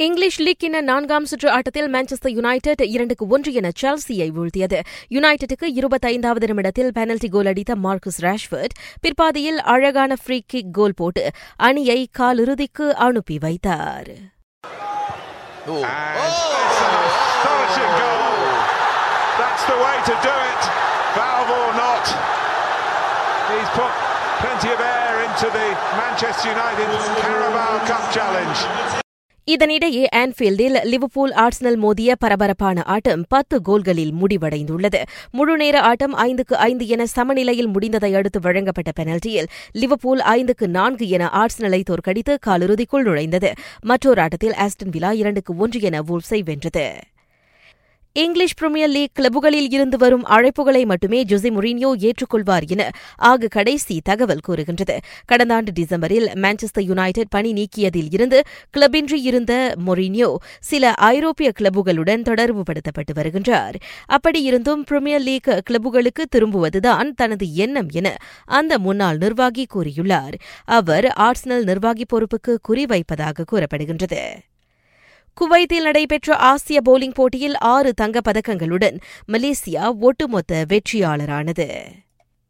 English league கிண்ண நான்காம் சுற்று ஆட்டத்தில் மான்செஸ்டர் யுனைடெட் இரண்டுக்கு ஒன்று என செல்சியை வீழ்த்தியது யுனைடெட்டுக்கு இருபத்தைந்தாவது நிமிடத்தில் பெனல்டி கோல் அடித்த மார்க்கஸ் ராஷ்வர்ட் பிற்பாதையில் அழகான ஃப்ரீ கிக் கோல் போட்டு அணியை காலிறுதிக்கு அனுப்பி வைத்தார் Oh. And it's an astonishing goal. That's the way to do it, valve or not. He's put plenty of air into the Manchester United Carabao Cup challenge. இதனிடையே ஆன்ஃபீல்டில் Liverpool Arsenal மோதிய பரபரப்பான ஆட்டம் பத்து கோல்களில் முடிவடைந்துள்ளது. முழுநேர ஆட்டம் ஐந்துக்கு ஐந்து என சமநிலையில் முடிந்ததை அடுத்து வழங்கப்பட்ட பெனல்டியில் லிவர்பூல் ஐந்துக்கு நான்கு என ஆர்ஸ்னலை தோற்கடித்து காலிறுதிக்குள் நுழைந்தது. மற்றொரு ஆட்டத்தில் ஆஸ்டன் விலா இரண்டுக்கு ஒன்று என வூல்ஸை வென்றது. இங்கிலீஷ் பிரீமியர் லீக் கிளப்புகளில் இருந்து வரும் அழைப்புகளை மட்டுமே ஜொசி முரினியோ ஏற்றுக்கொள்வார் என ஆகு கடைசி தகவல் கூறுகின்றது. கடந்த ஆண்டு டிசம்பரில் மான்செஸ்டர் யுனைடெட் பணி நீக்கியதில் இருந்து கிளப்பின்றி இருந்த மொரினியோ சில ஐரோப்பிய கிளப்புகளுடன் தொடர்புபடுத்தப்பட்டு வருகின்றார். அப்படியிருந்தும் பிரீமியர் லீக் கிளப்புகளுக்கு திரும்புவதுதான் தனது எண்ணம் என அந்த முன்னாள் நிர்வாகி கூறியுள்ளார். அவர் ஆர்ஸ்னல் நிர்வாகி பொறுப்புக்கு குறிவைப்பதாக கூறப்படுகின்றது. குவைத்தில் நடைபெற்ற ஆசிய போலிங் போட்டியில் ஆறு தங்கப் பதக்கங்களுடன் மலேசியா ஒட்டுமொத்த வெற்றியாளரானது.